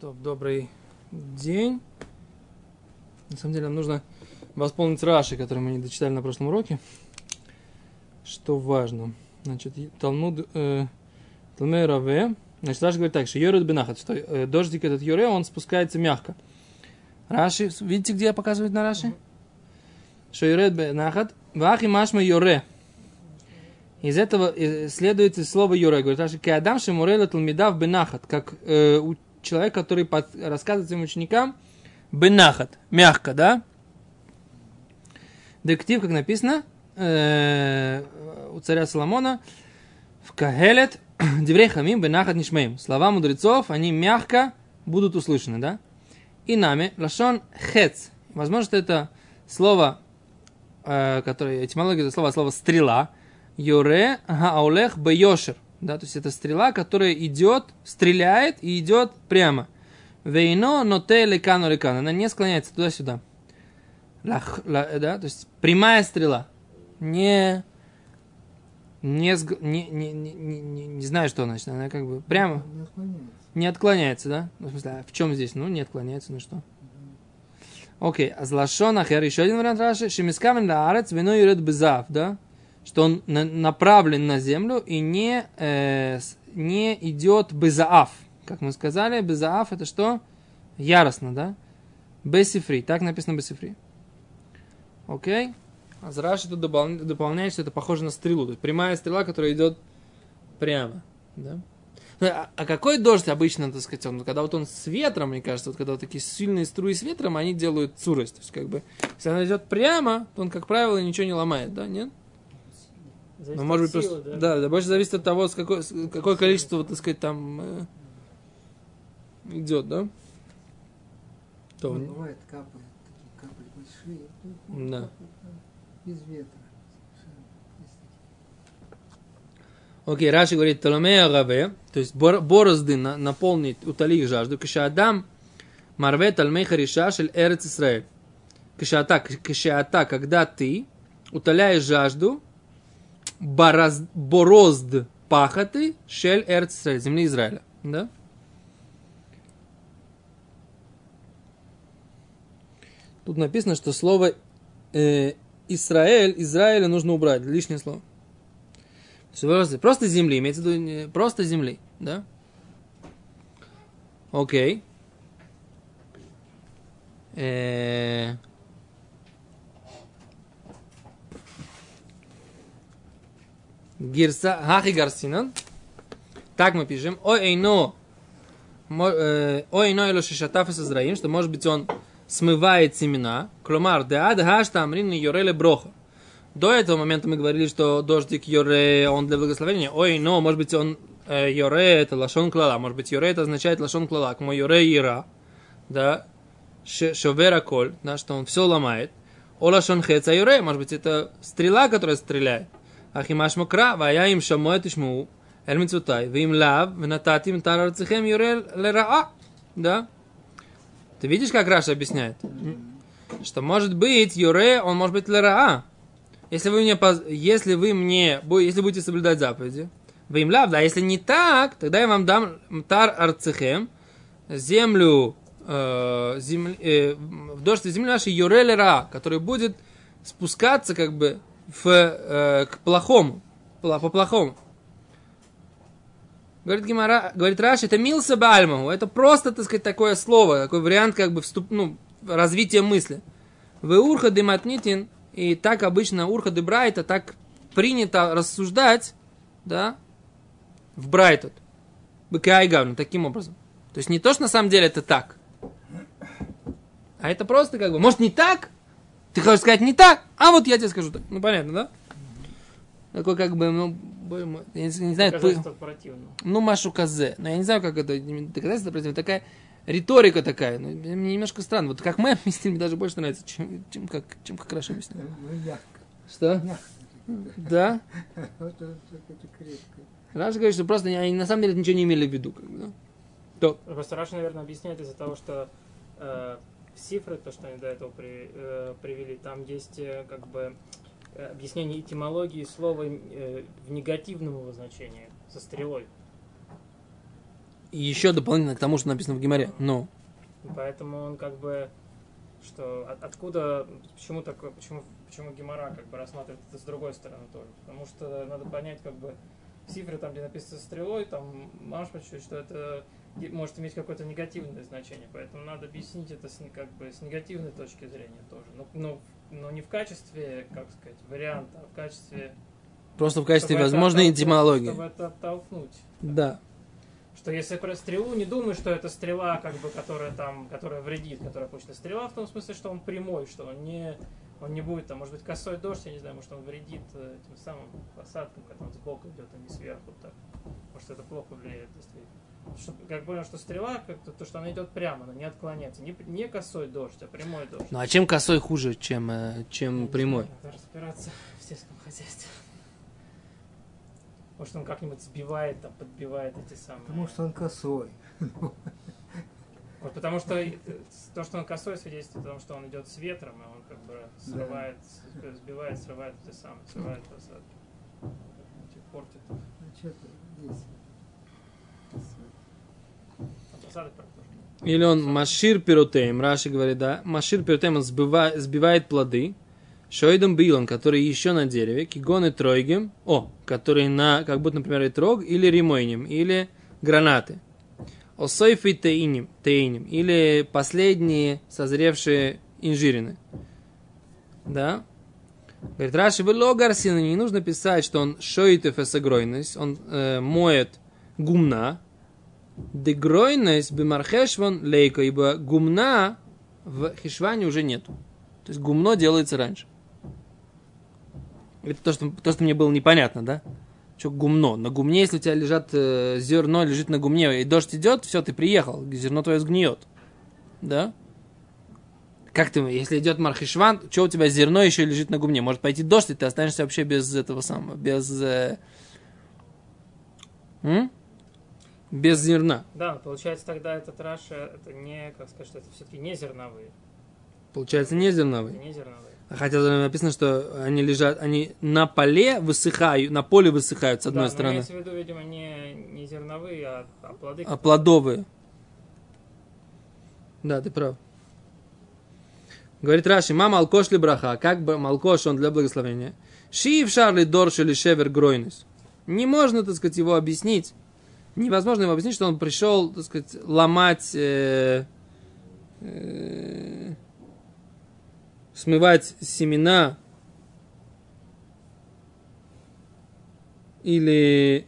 Добрый день. На самом деле нам нужно восполнить Раши, который мы не дочитали на прошлом уроке. Что важно. Значит, Талмуд э, Талмей Раве. Значит, Раши говорит так, что Йорет Бенахат, что э, дождик этот Йоре, он спускается мягко. Раши, видите, где я показываю на Раши? Что Йорет Бенахат, Вахи Машма Йоре. Из этого э, следует слово Юра. Говорит, Раши, Кеадам Шимурейла Талмидав Бенахат, как э, человек, который под, рассказывает своим ученикам Бенахат, мягко, да? Дектив, как написано, э, у царя Соломона, в Кагелет, Деврей Хамим Бенахат Нишмеем. Слова мудрецов, они мягко будут услышаны, да? И нами, Лашон Хец. Возможно, это слово, э, которое, этимология это слово, слово стрела, Юре Гаулех Бейошер. Да, то есть это стрела, которая идет, стреляет и идет прямо. Вейно ноте лекану лекану. Она не склоняется туда-сюда. Лах, ла, да, то есть прямая стрела. Не, не, не, не, не, не, не знаю, что значит. Она как бы прямо... Не отклоняется. Не отклоняется, да? Ну, в смысле, а в чем здесь? Ну, не отклоняется, ну что? Окей, а злашон ахер, еще один вариант Раши. Шемискамен ла арец, вино юрет безав, да? Что он на, направлен на землю и не, э, не идет безаав. Как мы сказали, безаав это что? Яростно, да? Бесифри. Так написано бесифри. Окей? А Зраши тут допол- дополняет, что это похоже на стрелу. То есть прямая стрела, которая идет прямо. Да? Ну, А, а какой дождь обычно, так сказать, он, когда вот он с ветром, мне кажется, вот когда вот такие сильные струи с ветром, они делают сурость. То есть, как бы, если она идет прямо, то он, как правило, ничего не ломает, да, нет? Зависит Ну, может быть, силы, просто... да? Да, да, больше зависит от того, с какой, с какое количество, вот, так сказать, там э, идет, да? То, Ну, бывает капли, такие капли большие. ну, Да. капли, Без ветра. Окей, Раши говорит, Толомея Раве, то есть бор- борозды на, наполнить, утоли их жажду, Кашаадам Марве Талмей Хариша Шель Эрец Исраэль. Кашаата, кашаата, когда ты утоляешь жажду борозд, борозд пахоты Шель Исраэль, земли Израиля. Да? Тут написано, что слово э, Израиль, Израиля нужно убрать, лишнее слово. Просто, земли, имеется в виду просто земли, да? Окей. Э, Гирса, хахи гарсинан. Так мы пишем. Ой, эйно. э, Ой, эйно эло шишатаф и созраим, что может быть он смывает семена. Кломар, деад хаш тамрин йореле броха. До этого момента мы говорили, что дождик Йоре, он для благословения. Ой, но, может быть, он э, Йоре, это лашон клала. Может быть, Йоре, это означает лашон клала. Как мой Йоре Ира, да, шовера коль, да, что он все ломает. О лашон хеца Йоре, может быть, это стрела, которая стреляет. Ахимаш мокра, вая им шамоет ишму, эль мицутай, вим лав, венататим тарарцехем Йоре лераа, да. Ты видишь, как Раша объясняет? Что может быть Йоре, он может быть лераа. Если вы мне, если вы мне, если будете соблюдать заповеди, вы им лав, да, если не так, тогда я вам дам тар арцехем, землю, э, земли, э, в дождь земли нашей юрелера, который будет спускаться как бы в, э, к плохому, пла- по плохому. Говорит, Гимара, говорит Раш, это милса бальмаху, это просто, так сказать, такое слово, такой вариант как бы вступ, ну, развития мысли. Вы урха дематнитин, и так обычно урха де брайта, так принято рассуждать, да, в брайтот. Быкайгавну, таким образом. То есть не то, что на самом деле это так. А это просто как бы, может не так? Ты хочешь сказать не так? А вот я тебе скажу так. Ну понятно, да? Такой как бы, ну, я не, не знаю, Доказательство противного. ну, Машу Казе. Но я не знаю, как это доказательство против. Такая риторика такая. Ну, мне немножко странно. Вот как мы объяснили, мне даже больше нравится, чем, чем, как, чем как Раши объяснил. Ну. Что? Да? Раши говорит, что просто они на самом деле ничего не имели в виду. Как бы, да? То. Просто Раши, наверное, объясняет из-за того, что э, цифры, то, что они до этого при- э, привели, там есть э, как бы э, объяснение этимологии слова э, в негативном его значении, со стрелой. еще дополнительно к тому, что написано в Гимаре. Ну, И Поэтому он как бы, что от- откуда, почему такое, почему, почему Гемора как бы рассматривает это с другой стороны тоже. Потому что надо понять как бы цифры там, где написано стрелой, там почувствовать, что это и- может иметь какое-то негативное значение. Поэтому надо объяснить это с, как бы, с негативной точки зрения тоже. Но, но, но не в качестве, как сказать, варианта, а в качестве... просто в качестве возможной этимологии. Чтобы это оттолкнуть. Да. Что если про стрелу, не думай, что это стрела, как бы, которая там, которая вредит, которая пучная стрела, в том смысле, что он прямой, что он не, он не будет, там, может быть, косой дождь, я не знаю, может, он вредит э, тем самым посадкам, когда он сбоку идет, а не сверху, так. Может, это плохо влияет, действительно. Что, как понял, что стрела, как то, то, что она идет прямо, она не отклоняется. Не, не косой дождь, а прямой дождь. Ну а чем косой хуже, чем, э, чем прямой? Надо разбираться в сельском хозяйстве. Может, он как-нибудь сбивает, там, подбивает эти самые... Потому что он косой. Вот потому что э, то, что он косой, свидетельствует о том, что он идет с ветром, и он как бы срывает, с- сбивает, срывает эти самые, срывает посадки. Портит. их. Значит, здесь. А посадок правда, тоже нет. Или он машир пиротеем, Раши говорит, да, машир пиротеем, он сбива- сбивает плоды, шойдом билон, который еще на дереве, кигон и тройгем, о, который на, как будто, например, и трог, или римойнем, или гранаты. Осойфи тейним, тейним, или последние созревшие инжирины. Да? Говорит, Раши, вы логарсина, не нужно писать, что он шоитев эсагройность, он э, моет гумна, Дегройность бимархешван лейка, ибо гумна в хишване уже нету. То есть гумно делается раньше. Это то, что, то, что мне было непонятно, да? Что гумно? На гумне, если у тебя лежат э, зерно, лежит на гумне, и дождь идет, все, ты приехал, зерно твое сгниет. Да? Как ты, если идет мархишван, что у тебя зерно еще лежит на гумне? Может пойти дождь, и ты останешься вообще без этого самого, без... э, м? Без зерна. Да, получается тогда этот Раша, это не, как сказать, это все-таки не зерновые. Получается, не Это зерновые. не зерновые. Хотя там написано, что они лежат, они на поле высыхают, на поле высыхают с одной да, но стороны, имеется в виду, видимо, не, не зерновые, а, а плоды. а плодовые. Да, ты прав. Говорит Раши, мама алкош ли браха, как бы малкош он для благословения. Шиев шарли дорш или шевер гройнус. Не можно, так сказать, его объяснить. Невозможно его объяснить, что он пришел, так сказать, ломать, э, э, смывать семена или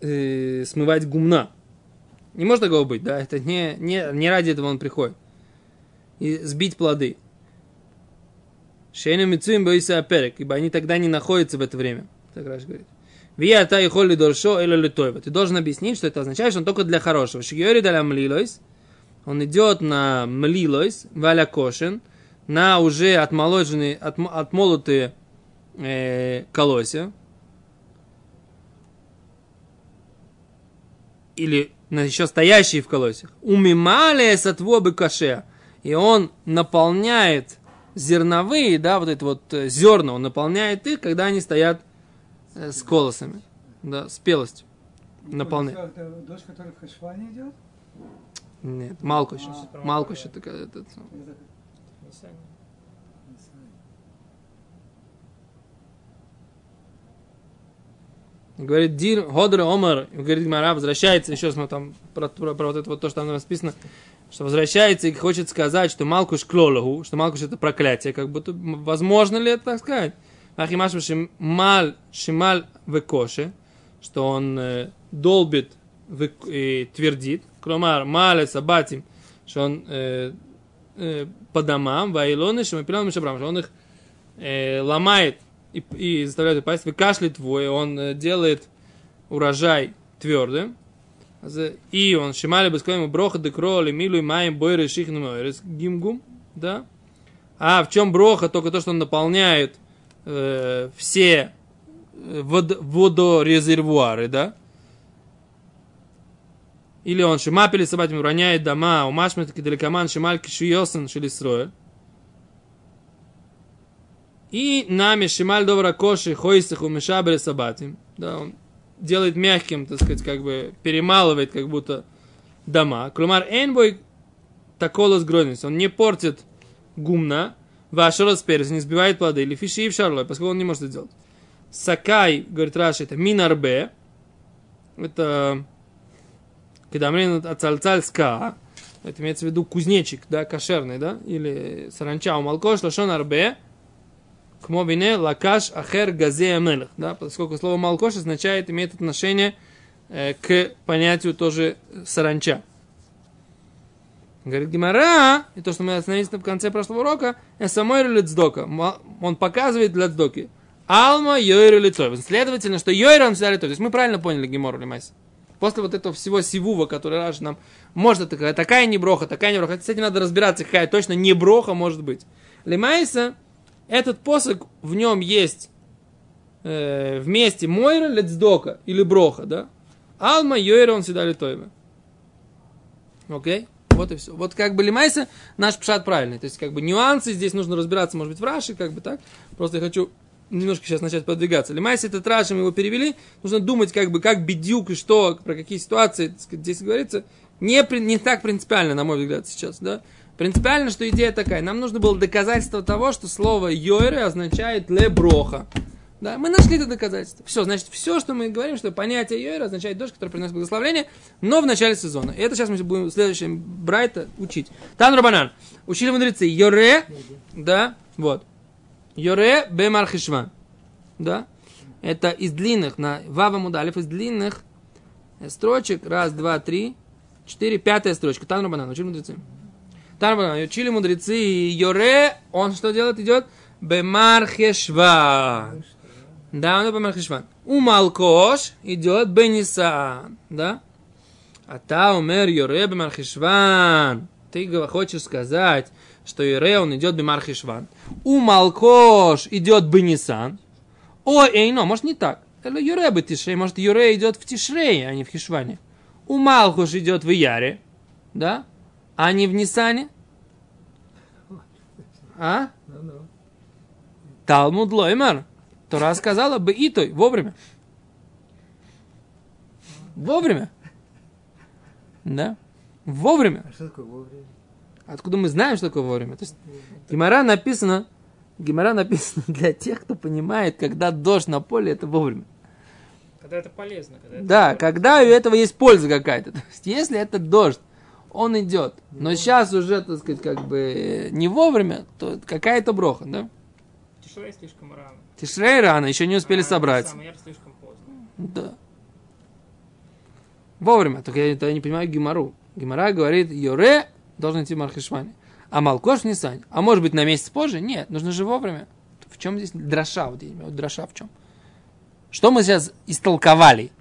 э, смывать гумна. Не может такого быть, да? Это не, не, не ради этого он приходит. И сбить плоды. Шейна мицуем боится аперек, ибо они тогда не находятся в это время. Так Раш говорит. Вия та и холли доршо или литойва. Ты должен объяснить, что это означает, что он только для хорошего. Шигиори даля млилойс. Он идет на млилойс, валя кошен, на уже отмоложенные, отм- отмолотые э, колосья. Или еще стоящие в колосьях. Умимале сатвобы каше. И он наполняет зерновые, да, вот это вот э, зерна, он наполняет их, когда они стоят с колосами, да, спелостью. Наполняет. Это дождь, который в Хашване идет? Нет, Малкуш. А. Малкуш это, это, это- Это Не знаю. не знаю. Говорит, Дир, Ходр Омар, говорит Мара, возвращается, еще раз мы там про, про- про вот это вот то, что там написано, что возвращается и хочет сказать, что Малкуш клолагу, что Малкуш это проклятие, как будто, возможно ли это так сказать? Ахимаш Шималь, Шималь Векоше, что он э, долбит и твердит, кромар Мале Сабатим, что он э, э, по домам, Вайлоны, Шимапилон Мишабрам, что он их э, ломает и, и заставляет их пасть, выкашляет твой, он э, делает урожай твердым, и он шимали бы ему броха декроли милу и маем бойры шихну мойрес гимгум, да? А в чем броха? Только то, что он наполняет э, все э, вод- водорезервуары, да? Или он шимапили собатим роняет дома, у машмет киделикаман шималь кишиосен шилистроэль. И нами шималь добра коши хойсаху мешабеле сабатим. Да, он делает мягким, так сказать, как бы перемалывает как будто дома. Клумар энбой таколос гройнес. Он не портит гумна, ваш перец, не сбивает плоды, или фиши и шарлой, поскольку он не может это сделать. Сакай, говорит Раши, это минарбе, это когда мы ацальцальска, это имеется в виду кузнечик, да, кошерный, да, или саранча у малкош, лашон арбе, к мобине лакаш ахер газе мелех, да, поскольку слово малкош означает, имеет отношение э, к понятию тоже саранча. Говорит Гимара, и то, что мы остановились в конце прошлого урока, самой лецдока. Он показывает лецдоки. Алма йойру лицо. Следовательно, что йойру он всегда лицо. То есть мы правильно поняли Гимору Лимайс. После вот этого всего сивува, который Раш нам может такая, такая не броха, такая не броха. С этим надо разбираться, какая точно не броха может быть. Лимайса, этот посох, в нем есть э, вместе Мойра, Лецдока или Броха, да? Алма, Йойра, он всегда литойва. Окей? Вот и все. Вот как бы Лимайса, наш пшат правильный. То есть, как бы нюансы здесь нужно разбираться, может быть, в Раши, как бы так. Просто я хочу немножко сейчас начать подвигаться. Лимайса это Раши, мы его перевели. Нужно думать, как бы, как бедюк и что, про какие ситуации здесь говорится. Не, не так принципиально, на мой взгляд, сейчас, да. Принципиально, что идея такая. Нам нужно было доказательство того, что слово «йойры» означает «леброха». Да, мы нашли это доказательство. Все, значит, все, что мы говорим, что понятие Йойра означает дождь, который приносит благословление, но в начале сезона. И это сейчас мы будем в следующем Брайта учить. Тан Рабанан. Учили мудрецы. Йоре, да, вот. Йоре бемархишван. Да. Это из длинных, на Вава Мудалев, из длинных строчек. Раз, два, три, четыре, пятая строчка. Тан Рабанан. Учили мудрецы. Тан Рабанан. Учили мудрецы. Йоре, он что делает? Идет бемархешван. Да, он по Хишван. У Малкош идет Бенисан. Да? А та умер Йоре Бемархишван. Ты хочешь сказать, что Йоре он идет Бемархишван. У Малкош идет Бенисан. О, эй, но, может не так. Это Юре бы Тишрей. Может, Юре идет в Тишрее, а не в Хишване. У Малкош идет в Яре. Да? А не в Нисане. А? Талмуд Лоймар. Тора сказала бы и той вовремя. Вовремя. Да? Вовремя. А что такое вовремя? Откуда мы знаем, что такое вовремя? То есть Гимара написано, Гимара написано для тех, кто понимает, когда дождь на поле, это вовремя. Когда это полезно. Когда это Да, полезно. когда у этого есть польза какая-то. То есть, если это дождь, он идет, но сейчас уже, так сказать, как бы не вовремя, то какая-то броха, да? Тишрей слишком рано. Тишрей рано, еще не успели А собрать. Яр слишком поздно. Да. Вовремя. Только я, я не понимаю Гимару. Гимара говорит, Йоре должен идти в Мархишване. А Малкош в Нисане. А может быть на месяц позже? Нет, нужно же вовремя. В чем здесь дроша? Вот, не вот дроша в чем? Что мы сейчас истолковали?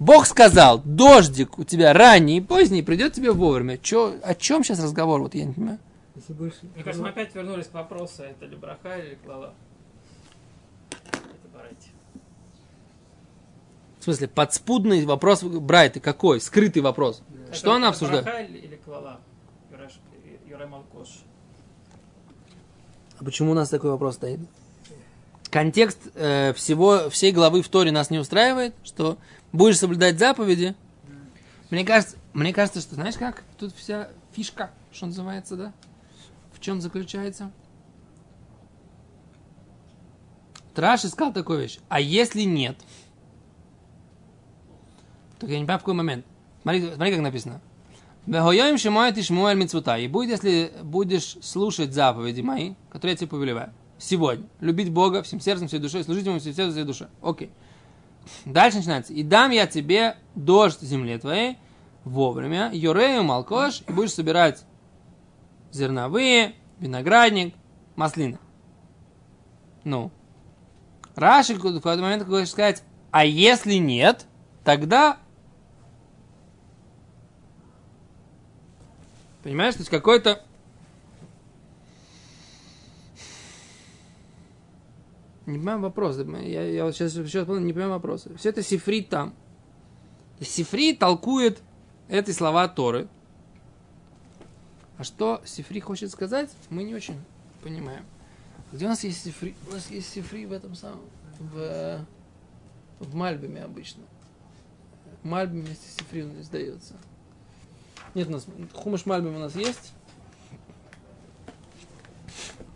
Бог сказал, дождик у тебя ранний и поздний придет тебе вовремя. Чё, о чем сейчас разговор? Вот я не понимаю. Если больше... Мне кажется, мы опять вернулись к вопросу, это ли браха или клала. Это барайте. В смысле, подспудный вопрос Брайты какой? Скрытый вопрос. Что Это она обсуждает? Браха или, или клала? Юре Малкош. А почему у нас такой вопрос стоит? Контекст э, всего, всей главы в Торе нас не устраивает, что будешь соблюдать заповеди. Мне кажется, мне кажется, что знаешь как? Тут вся фишка, что называется, да? Чем заключается? Траш искал такую вещь. А если нет? Так я не понимаю, в какой момент. Смотри, смотри как написано. Вегоем шимой ты шмуэль мицвута. И будет, если будешь слушать заповеди мои, которые я тебе повелеваю. Сегодня. Любить Бога всем сердцем, всей душой, служить Ему всем сердцем, всей душой. Окей. Дальше начинается. И дам я тебе дождь земле твоей вовремя, юрею малкош, и будешь собирать зерновые, виноградник, маслины. Ну. Раши в какой-то момент хочет сказать, а если нет, тогда Понимаешь, то есть какой-то... Не понимаю вопрос. Я, я вот сейчас, сейчас не понимаю вопроса. Все это сифрит там. Сифри толкует эти слова Торы. А что Сифри хочет сказать, мы не очень понимаем. Где у нас есть Сифри? У нас есть Сифри в этом самом... В... В Мальбиме обычно. В Мальбиме вместе с Сифрин издается. Нет, у нас Хумаш Мальбим у нас есть.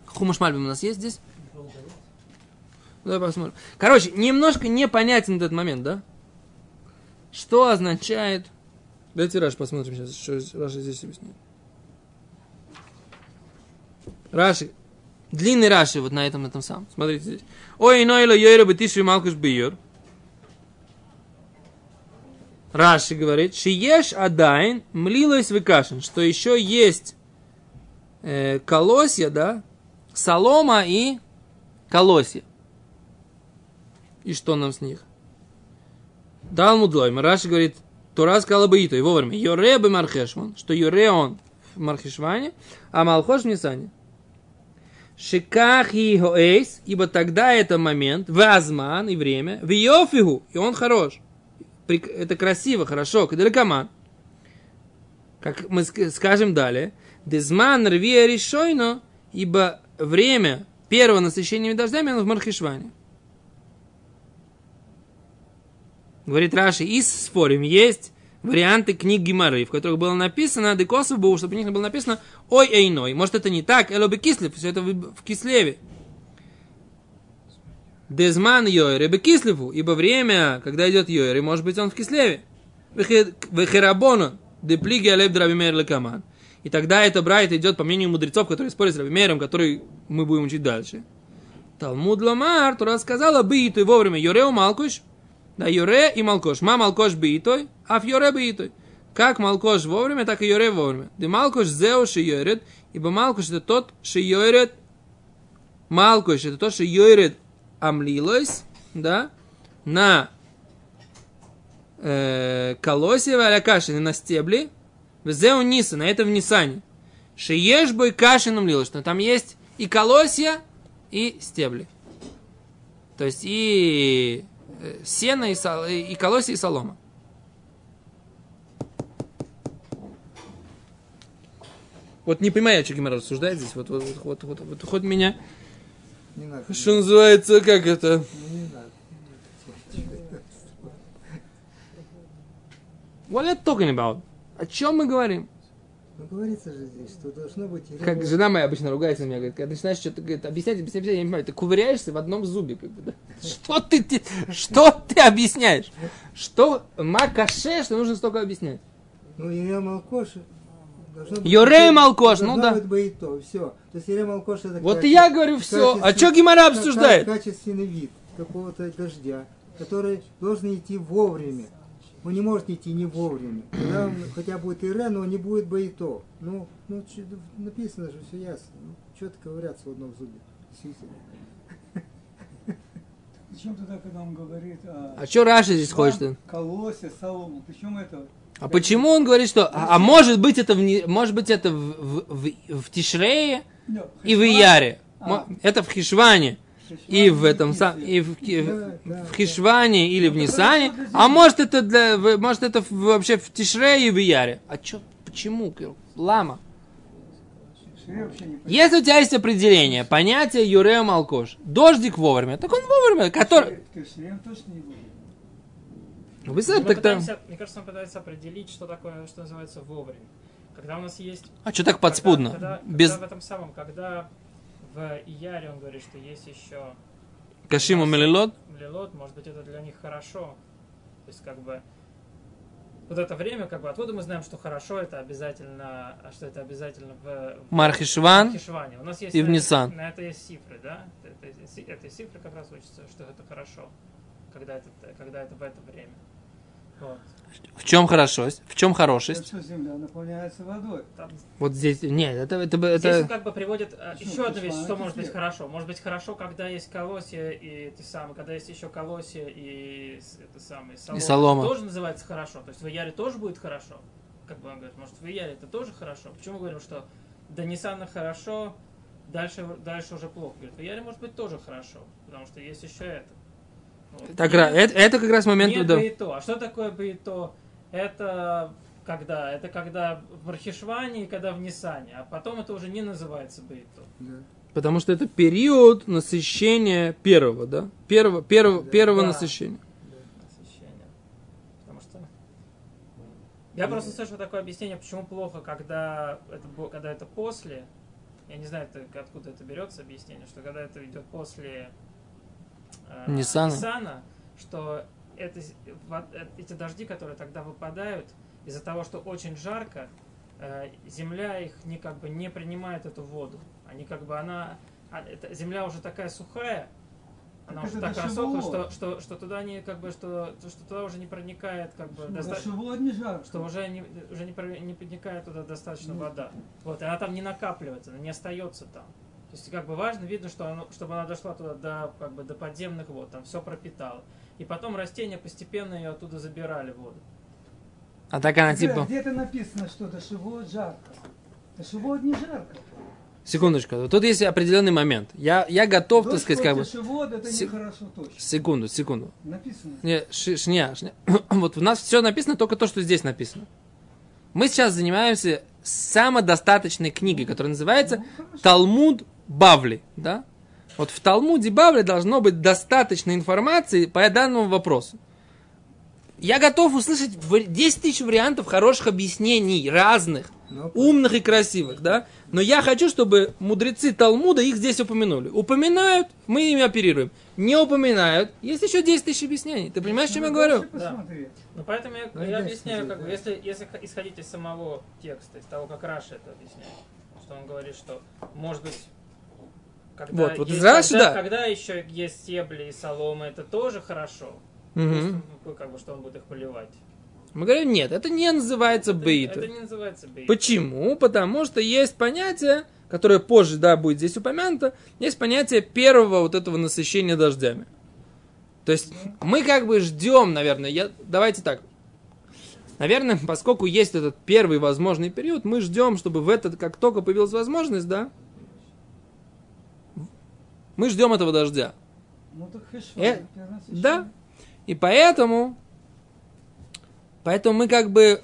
Хумаш Мальбим у нас есть здесь? Давай посмотрим. Короче, немножко непонятен этот момент, да? Что означает... Давайте Раш посмотрим сейчас, что Раши здесь объясняет. Раши. Длинный Раши вот на этом, этом самом. Смотрите здесь. Ой, нойло йойра бетиши малкуш бийор. Раши говорит, шиеш адайн млилось выкашен, что еще есть э, колосья, да, солома и колосья. И что нам с них? Талмуд Лойм. Раши говорит, Тора сказала бы и вовремя. Йоре бы Мархешван, что Йоре он в Мархешване, а Малхош в Нисане. Шиках и Хоэйс, ибо тогда это момент, Вазман и время, в Йофигу, и он хорош. Это красиво, хорошо, Каделекаман. Как мы скажем далее, Дезман рвия решойно, ибо время первого насыщения дождями оно в Мархишване. Говорит Раши, и спорим, есть варианты книг Гимары, в которых было написано, декосов был, чтобы у них было написано ой эйной. Может это не так, элоби кислев, все это в Кислеве. Дезман йойре бы кислеву, ибо время, когда идет йойре, может быть он в Кислеве. Вехерабона, деплиги алеб драбимер лекаман. И тогда это брайт идет по мнению мудрецов, которые спорят с Рабимером, который мы будем учить дальше. Талмуд Ламар, Тура сказала, бы и вовремя Йореу Малкуш, да, Юре и Малкош. Ма Малкош биитой, а в Юре биитой. Как Малкош вовремя, так и Юре вовремя. Да Малкош зеу ши йорет, ибо Малкош это тот, ши йорет, Малкош это тот, ши йорет амлилось, да, на э, колосе валя кашины на стебли, в зеу ниса, на это в нисане. Шиеш бой кашин амлилось, но там есть и колосья, и стебли. То есть и сено и, сол, и колосья и солома. Вот не понимаю, что Гимара рассуждает здесь. Вот, вот, вот, вот, вот, хоть меня, Не надо. что называется, как это, не надо. what are you talking about? О чем мы говорим? Ну, говорится же здесь, что должно быть... Как жена моя обычно ругается на меня, говорит, когда начинаешь что-то говорит, объяснять, объяснять, объяснять, я не понимаю, ты ковыряешься в одном зубе, как бы, да? Что ты, ты- что ты объясняешь? Что макаше, что нужно столько объяснять? Ну, Ире Малкош... Юре Малкош, ну да. быть бы и то, все. То есть Ире Малкош это... Вот и я говорю все. А что Гимара обсуждает? Качественный вид какого-то дождя, который должен идти вовремя. Он не может идти не вовремя. Когда он хотя будет Ире, но не будет бы и то. Ну, ну написано же, все ясно. Ну, что-то ковыряться в одном зубе. Причем тогда, когда он говорит о А что Раша здесь хочет? колосе, солому, причем это А почему он говорит, что... А, а может быть это в, может быть это в, в, в, в Тишрее и в Ияре. А. Это в Хишване. Хишван И в этом сам, и в, Ки- Да, да, в Хишване или в Нисане, а может это для, в- может это в- вообще в Тишре и в Яре. А чё, почему? Лама. Если у тебя есть определение, понятие Юрео Малкош, дождик вовремя, так он вовремя, который... То есть Шри он точно не будет. Ну, вы Мы знаете, там... пытаемся- мне кажется, он пытается определить, что такое, что называется вовремя. Когда у нас есть... А что так когда- подспудно? Когда, Без когда в этом самом, когда в Ияре он говорит, что есть еще Кашиму Мелилот? Лилот, может быть, это для них хорошо. То есть, как бы, вот это время, как бы, откуда мы знаем, что хорошо, это обязательно, что это обязательно в, в Мархишван Хишване. У нас есть и в на, Нисан. на это есть цифры, да? Это, это, этой цифры как раз учится, что это хорошо, когда это, когда это в это время. В чем хорошость? В чем Это хорошесть? что земля наполняется водой. Там Вот здесь... Нет, это... это, Здесь это... он как бы приводит Почему? еще одну вещь, что это может быть хорошо. Может быть хорошо, когда есть колосья и ты сам, когда есть еще колосья и это самое, солома. солома. Тоже называется хорошо. То есть в Яре тоже будет хорошо. Как бы он говорит, может в Яре это тоже хорошо. Почему мы говорим, что до Ниссана хорошо, дальше, дальше уже плохо. Говорит, в Яре может быть тоже хорошо, потому что есть еще это. Так, нет, это, это как раз момент... Нет да. Бейто. А что такое Бейто? Это когда? Это когда в Бархишване и когда в Нисане. А потом это уже не называется Бейто. Да. Потому что это период насыщения первого, да? Первого, первого, да, первого да. насыщения. Я просто слышал такое объяснение, почему плохо, когда это, когда это после. Я не знаю, это, откуда это берется объяснение, что когда это идет после Ниссана. Ниссана, что это, э, эти дожди, которые тогда выпадают, из-за того, что очень жарко, э, земля их не как бы не принимает эту воду. Они как бы она, а, это- земля уже такая сухая, она Так уже это такая дождевое. сохла, что, что, что туда не как бы что, что туда уже не проникает как бы Да доста- шивот не жарко. что уже не, уже не, не подникает туда достаточно Ну. вода. Вот, и она там не накапливается, она не остается там. То есть, как бы важно, видно, что оно, чтобы она дошла туда до, как бы, до подземных вод, там все пропитало. И потом растения постепенно ее оттуда забирали воду. А так она Где- типа... Где-то написано, что дошивот жарко. Дошивот не жарко. Секундочку. Тут есть определенный момент. Я, я готов, так сказать, как бы... Дошивот это Се- нехорошо точно. Секунду, секунду. Написано. Не, ши- шня, шня. Вот у нас все написано, только то, что здесь написано. Мы сейчас занимаемся самодостаточной книгой, которая называется Ну. Талмуд Бавли. Да? Вот в Талмуде Бавли должно быть достаточно информации по данному вопросу. Я готов услышать в- 10 тысяч вариантов хороших объяснений, разных, Но умных и красивых, да? Но я хочу, чтобы мудрецы Талмуда их здесь упомянули. Упоминают, мы ими оперируем. Не упоминают, есть еще 10 тысяч объяснений. Ты понимаешь, о чем я Ну, говорю? посмотри. Ну, поэтому я, Ну, я объясняю, как бы, да. если, если исходить из самого текста, из того, как Раша это объясняет, что он говорит, что, может быть, когда, Вот, вот есть- когда, да. когда еще есть стебли и солома, это тоже хорошо. Ну, как бы, что он будет их поливать. Мы говорим, нет, это не называется Это, бейта. это не называется бейт. Почему? Потому что есть понятие, которое позже, да, будет здесь упомянуто, есть понятие первого вот этого насыщения дождями. То есть мы как бы ждем, наверное, я, давайте так. Наверное, поскольку есть этот первый возможный период, мы ждем, чтобы в этот, как только появилась возможность, да, мы ждем этого дождя. Ну так хорошо. Э, Да. И поэтому, поэтому мы как бы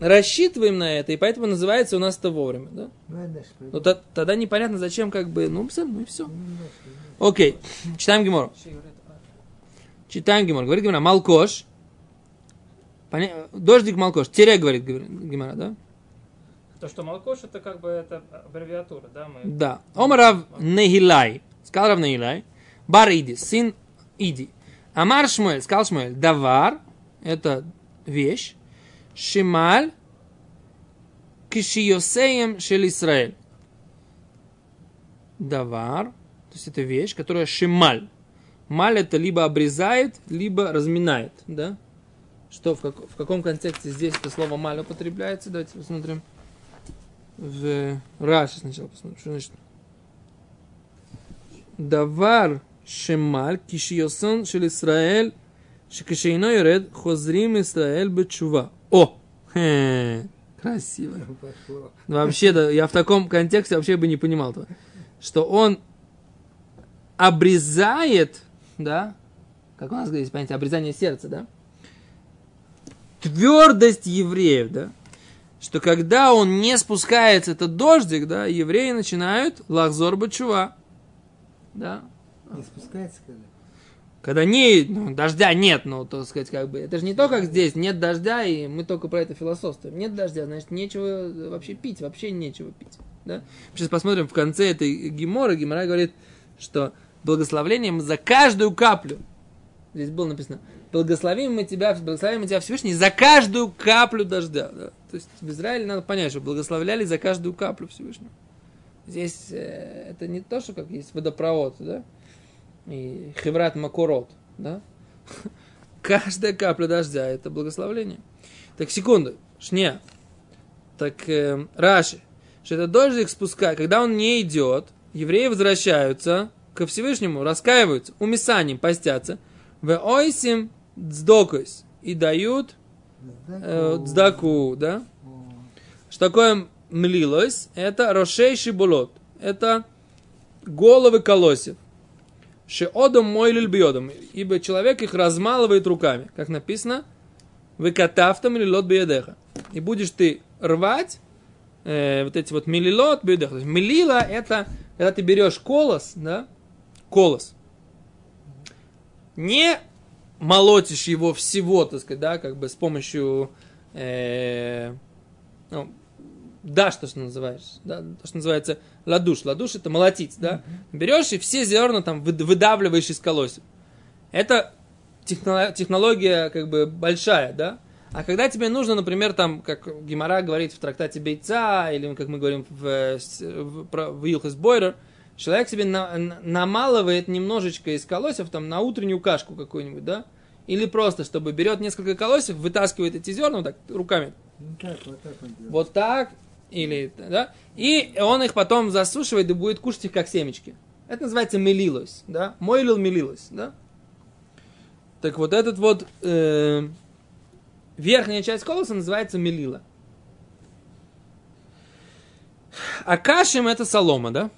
рассчитываем на это, и поэтому называется у нас это вовремя, да? ну. Ну, та- тогда непонятно, зачем как бы, ну, ну и все. Ну. Окей, читаем Гемор. Читаем Гемор. Говорит Гемора, Малкош. Поня- Дождик Малкош. Тере, говорит Гемора, да? То, что Малкош, это как бы это аббревиатура, да? Мы... Да. Омарав Нехилай. Сказал Рав Нехилай. Бар Иди, сын Иди. Амар Шмуэль, сказал Шмуэль. Давар, это вещь. Шималь Кишиосеем Шел Исраэль. Давар, то есть это вещь, которая шималь. Маль это либо обрезает, либо разминает, да? Что, в, как- в каком контексте здесь это слово маль употребляется? Давайте посмотрим. В Раши сначала посмотрим. Что значит? Давар шемаль кишиосон шел Исраэль шекашейно йоред хозрим Исраэль бечува. О! Хе, красиво. Пошло. Вообще, да, я в таком контексте вообще бы не понимал этого. Что он обрезает, да, как у нас есть понятие обрезание сердца, да, твердость евреев, да, что когда он не спускается, этот дождик, да, евреи начинают лахзор бачува, да, Не спускается когда? когда не, ну, дождя нет, ну, то сказать, как бы, это же не то, как здесь, нет дождя, и мы только про это философствуем. Нет дождя, значит, нечего вообще пить, вообще нечего пить, да? Сейчас посмотрим в конце этой геморы, гемора говорит, что благословлением за каждую каплю, здесь было написано, благословим мы тебя, благословим мы тебя Всевышний за каждую каплю дождя, да? То есть в Израиле надо понять, что благословляли за каждую каплю Всевышнего. Здесь э, это не то, что как есть водопровод, да? и хеврат макурот, да? Каждая капля дождя – это благословление. Так, секунду, шня. Так, э, Раши, что это дождик спускает, когда он не идет, евреи возвращаются ко Всевышнему, раскаиваются, умисанием постятся, в ойсим дздокойс, и дают э, дздаку, да? Что такое млилось? Это рошей шибулот. Это головы колосьев. Шеодом мой лильбиодом. Ибо человек их размалывает руками. Как написано, выкатавтам лилот биедеха. И будешь ты рвать э, вот эти вот милилот биедеха. То милила это, когда ты берешь колос, да, колос, не молотишь его всего, так сказать, да, как бы с помощью э, ну, то, что называешь, да, то, что называется ладуш. Ладуш это молотить, да. Берешь и все зерна там вы- выдавливаешь из колосьев. Это техно- технология как бы большая, да. А когда тебе нужно, например, там, как Гимара говорит в трактате Бейца, или как мы говорим в, э, в, в Илхес Бойрер, человек себе на- на- намалывает немножечко из колосьев там на утреннюю кашку какую-нибудь, да, или просто, чтобы берет несколько колосьев, вытаскивает эти зерна вот так руками, Ну так, вот так он делает. вот так, или, да, и он их потом засушивает и будет кушать их как семечки. Это называется мелилось, да, мойлил мелилось, да. Так вот этот вот э, верхняя часть колоса называется мелила. А кашем это солома, да?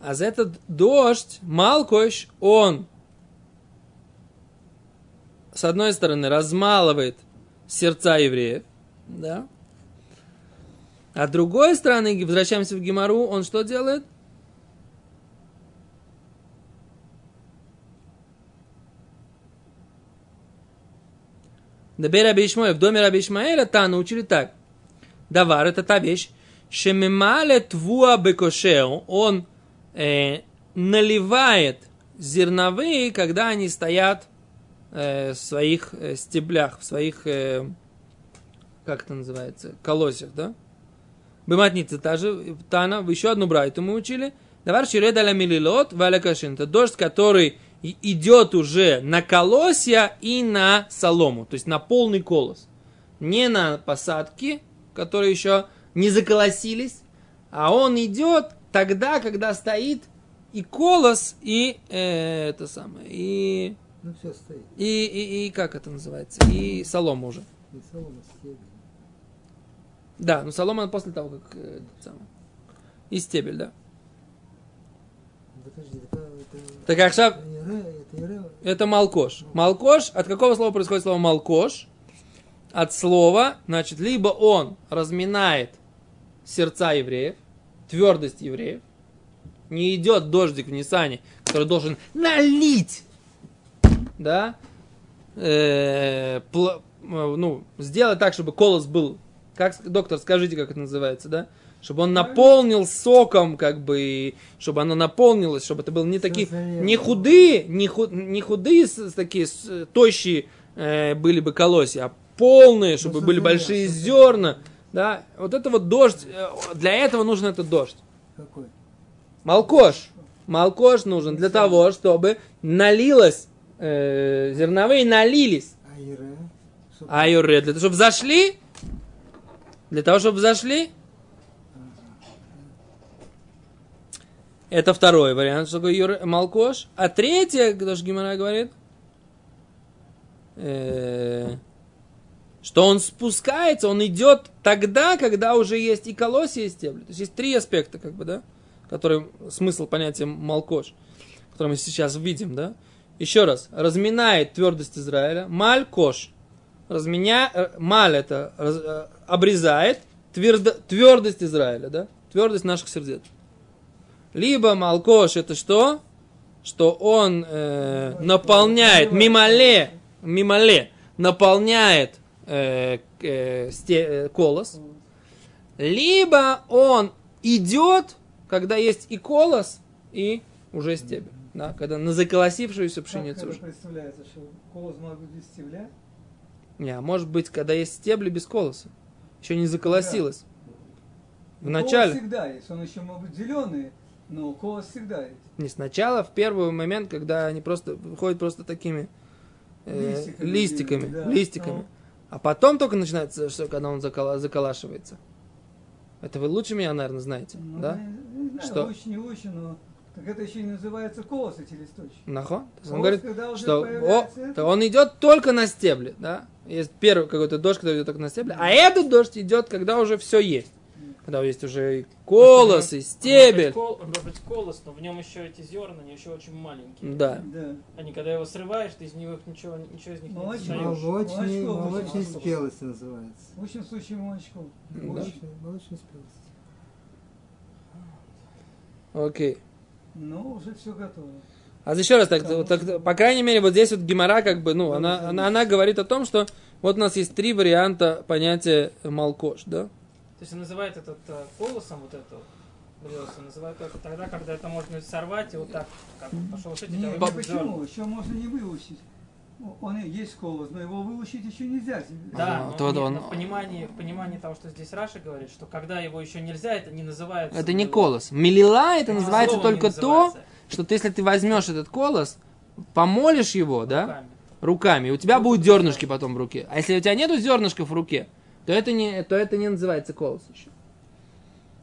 А за этот дождь, Малкош, он с одной стороны, размалывает сердца евреев, да, а с другой стороны, возвращаемся в Гимару, он что делает? Дабей Раби Ишмаэль, в доме Раби Ишмаэля та научили так. Давар это та вещь, шемемале твуа бекошео, он э, наливает зерновые, когда они стоят в своих э, стеблях, в своих, э, как это называется, колосьях, да? Быматница та же, Тана, еще одну брайту мы учили. Давар ширед аля милилот валя кашин. Это дождь, который идет уже на колосья и на солому, то есть на полный колос. Не на посадки, которые еще не заколосились, а он идет тогда, когда стоит и колос, и э, это самое, и ну, все стоит. И, и, и как это называется? И солома уже. И солома стебель. Да, но солома после того, как... Э, самое. И стебель, да. Подожди, это, это... Так Ахшаб... Это, это малкош. Малкош, от какого слова происходит слово малкош? От слова, значит, либо он разминает сердца евреев, твердость евреев, не идет дождик в Нисане, который должен налить да, э, э, ну, сделать так, чтобы колос был, как, доктор, скажите, как это называется, да, чтобы он наполнил соком, как бы, чтобы оно наполнилось, чтобы это было не такие, не худые, не, ху- не худые, такие с- тощие э, были бы колосья, а полные, чтобы были созрело, большие зерна, да, вот это вот дождь, э, для этого нужен этот дождь. Какой? Малкош. Малкош нужен для того, чтобы налилось, э, зерновые налились. Айуре, для того, чтобы зашли, для того, чтобы зашли. Это второй вариант, что такое юре, малкош. А третье, что же Гимара говорит, э, что он спускается, он идет тогда, когда уже есть и колосья, и стебли. То есть есть три аспекта, как бы, да, которые смысл понятия малкош, который мы сейчас видим, да. Еще раз, разминает твердость Израиля, малькош, разменя... э, маль это раз- э, обрезает твердо... твердость Израиля, да, твердость наших сердец. Либо малкош это что? Что он э, наполняет, мимале, мимале, наполняет э, э, сте- э, колос. Либо он идет, когда есть и колос, и уже стебель. Да, когда на заколосившуюся пшеницу Как уже. представляется, что колос может быть без стебля? Не, а может быть, когда есть стебли без колоса. Еще не заколосилось. В Ну, начале. Колос всегда есть, он еще может быть зеленый, но колос всегда есть. Не сначала, в первый момент, когда они просто выходят просто такими э, Листиками, листиками, да. листиками. Ну. А потом только начинается, что когда он закола- заколашивается. Это вы лучше меня, наверное, знаете, Ну, да? Не, не знаю, Что? очень не очень, но так это еще и называется колос эти листочки. Нахо? Он Колос, говорит, что о, то он идет только на стебле, да? Есть первый какой-то дождь, который идет только на стебле, а этот дождь идет, когда уже все есть. Когда есть уже и колос, и Он может быть стебель. кол- Он может быть колос, но в нем еще эти зерна, они еще очень маленькие. Да. Да. Они, когда его срываешь, ты из них ничего, ничего из них Молочко. не достаешь. Молочный, молочко. спелости называется. В общем случае молочко. Да. Молочной спелости. Окей. Но уже все готово. А еще раз, так, вот так, по крайней мере, вот здесь вот Гимара, как бы, ну, она, она, она говорит о том, что вот у нас есть три варианта понятия малкош, да? То есть он называет этот э, колосом вот это вот, Блёса, называют это тогда, когда это можно сорвать и вот так, как пошел шить, Не, не вот почему? Еще можно не выучить. Он есть колос, но его выучить еще нельзя. Да, но то нет, он- но в понимании, в понимании того, что здесь Раша говорит, что когда его еще нельзя, это не называется. Это не колос. Мелила это Этим называется только то, называется. что ты, если ты возьмешь этот колос, помолишь его, да, Руками. руками, у тебя будут зернышки потом в руке. А если у тебя нету зернышков в руке, то это не, то это не называется колос еще.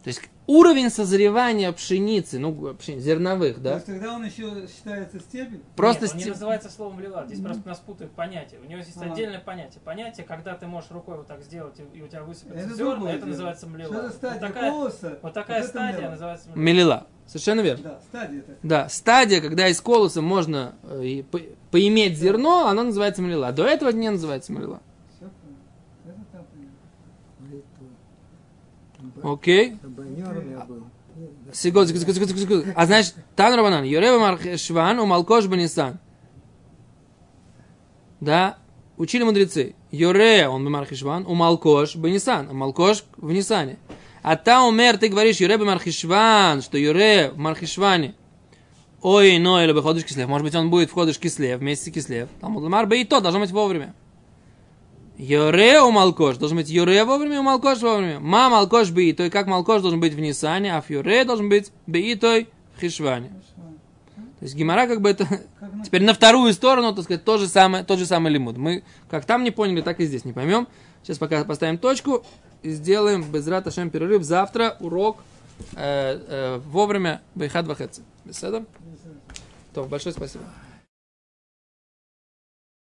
То есть уровень созревания пшеницы, ну, пшени- зерновых, То да, есть тогда он еще считается стебель? просто Нет, он не называется словом лила. Здесь просто нас путают понятия. У него есть Ага. отдельное понятие. Понятие, когда ты можешь рукой вот так сделать, и, и у тебя высыпется Это зерна, это дело. называется это Вот стадия такая, колоса? вот такая это стадия млила. называется млила. мелила. Совершенно верно. Да, стадия-то. Да, стадия, когда из колоса можно э, по- поиметь зерно, она называется млила. А До этого не называется млила. Все понятно. Это там понятно. Окей? Секунду, секунду, секунду, секунду. А значит, Тан Рабанан, Юрева Мархешван, у Малкош Банисан. Да, учили мудрецы. Юре, он Мархешван, у Малкош Банисан, а Малкош в Нисане. А та умер, ты говоришь, Юре Мархешван, что Юре в Мархешване. Ой, но или выходишь кислев. Может быть, он будет в ходыш кислев, вместе кислев. Там Мар и то должно быть вовремя. Юре у Малкош. Должен быть Юре вовремя, у Малкош вовремя. Ма Малкош бы и той, как Малкош должен быть в Нисане, а в Юре должен быть бы и той в Хишване. То есть Гимара как бы это... Как Теперь на вторую сторону, так сказать, то же самое, тот же самый лимуд. Мы как там не поняли, так и здесь не поймем. Сейчас пока поставим точку и сделаем без Раташем перерыв. Завтра урок э, э, вовремя Байхат Вахетцы. Беседа? То, большое спасибо.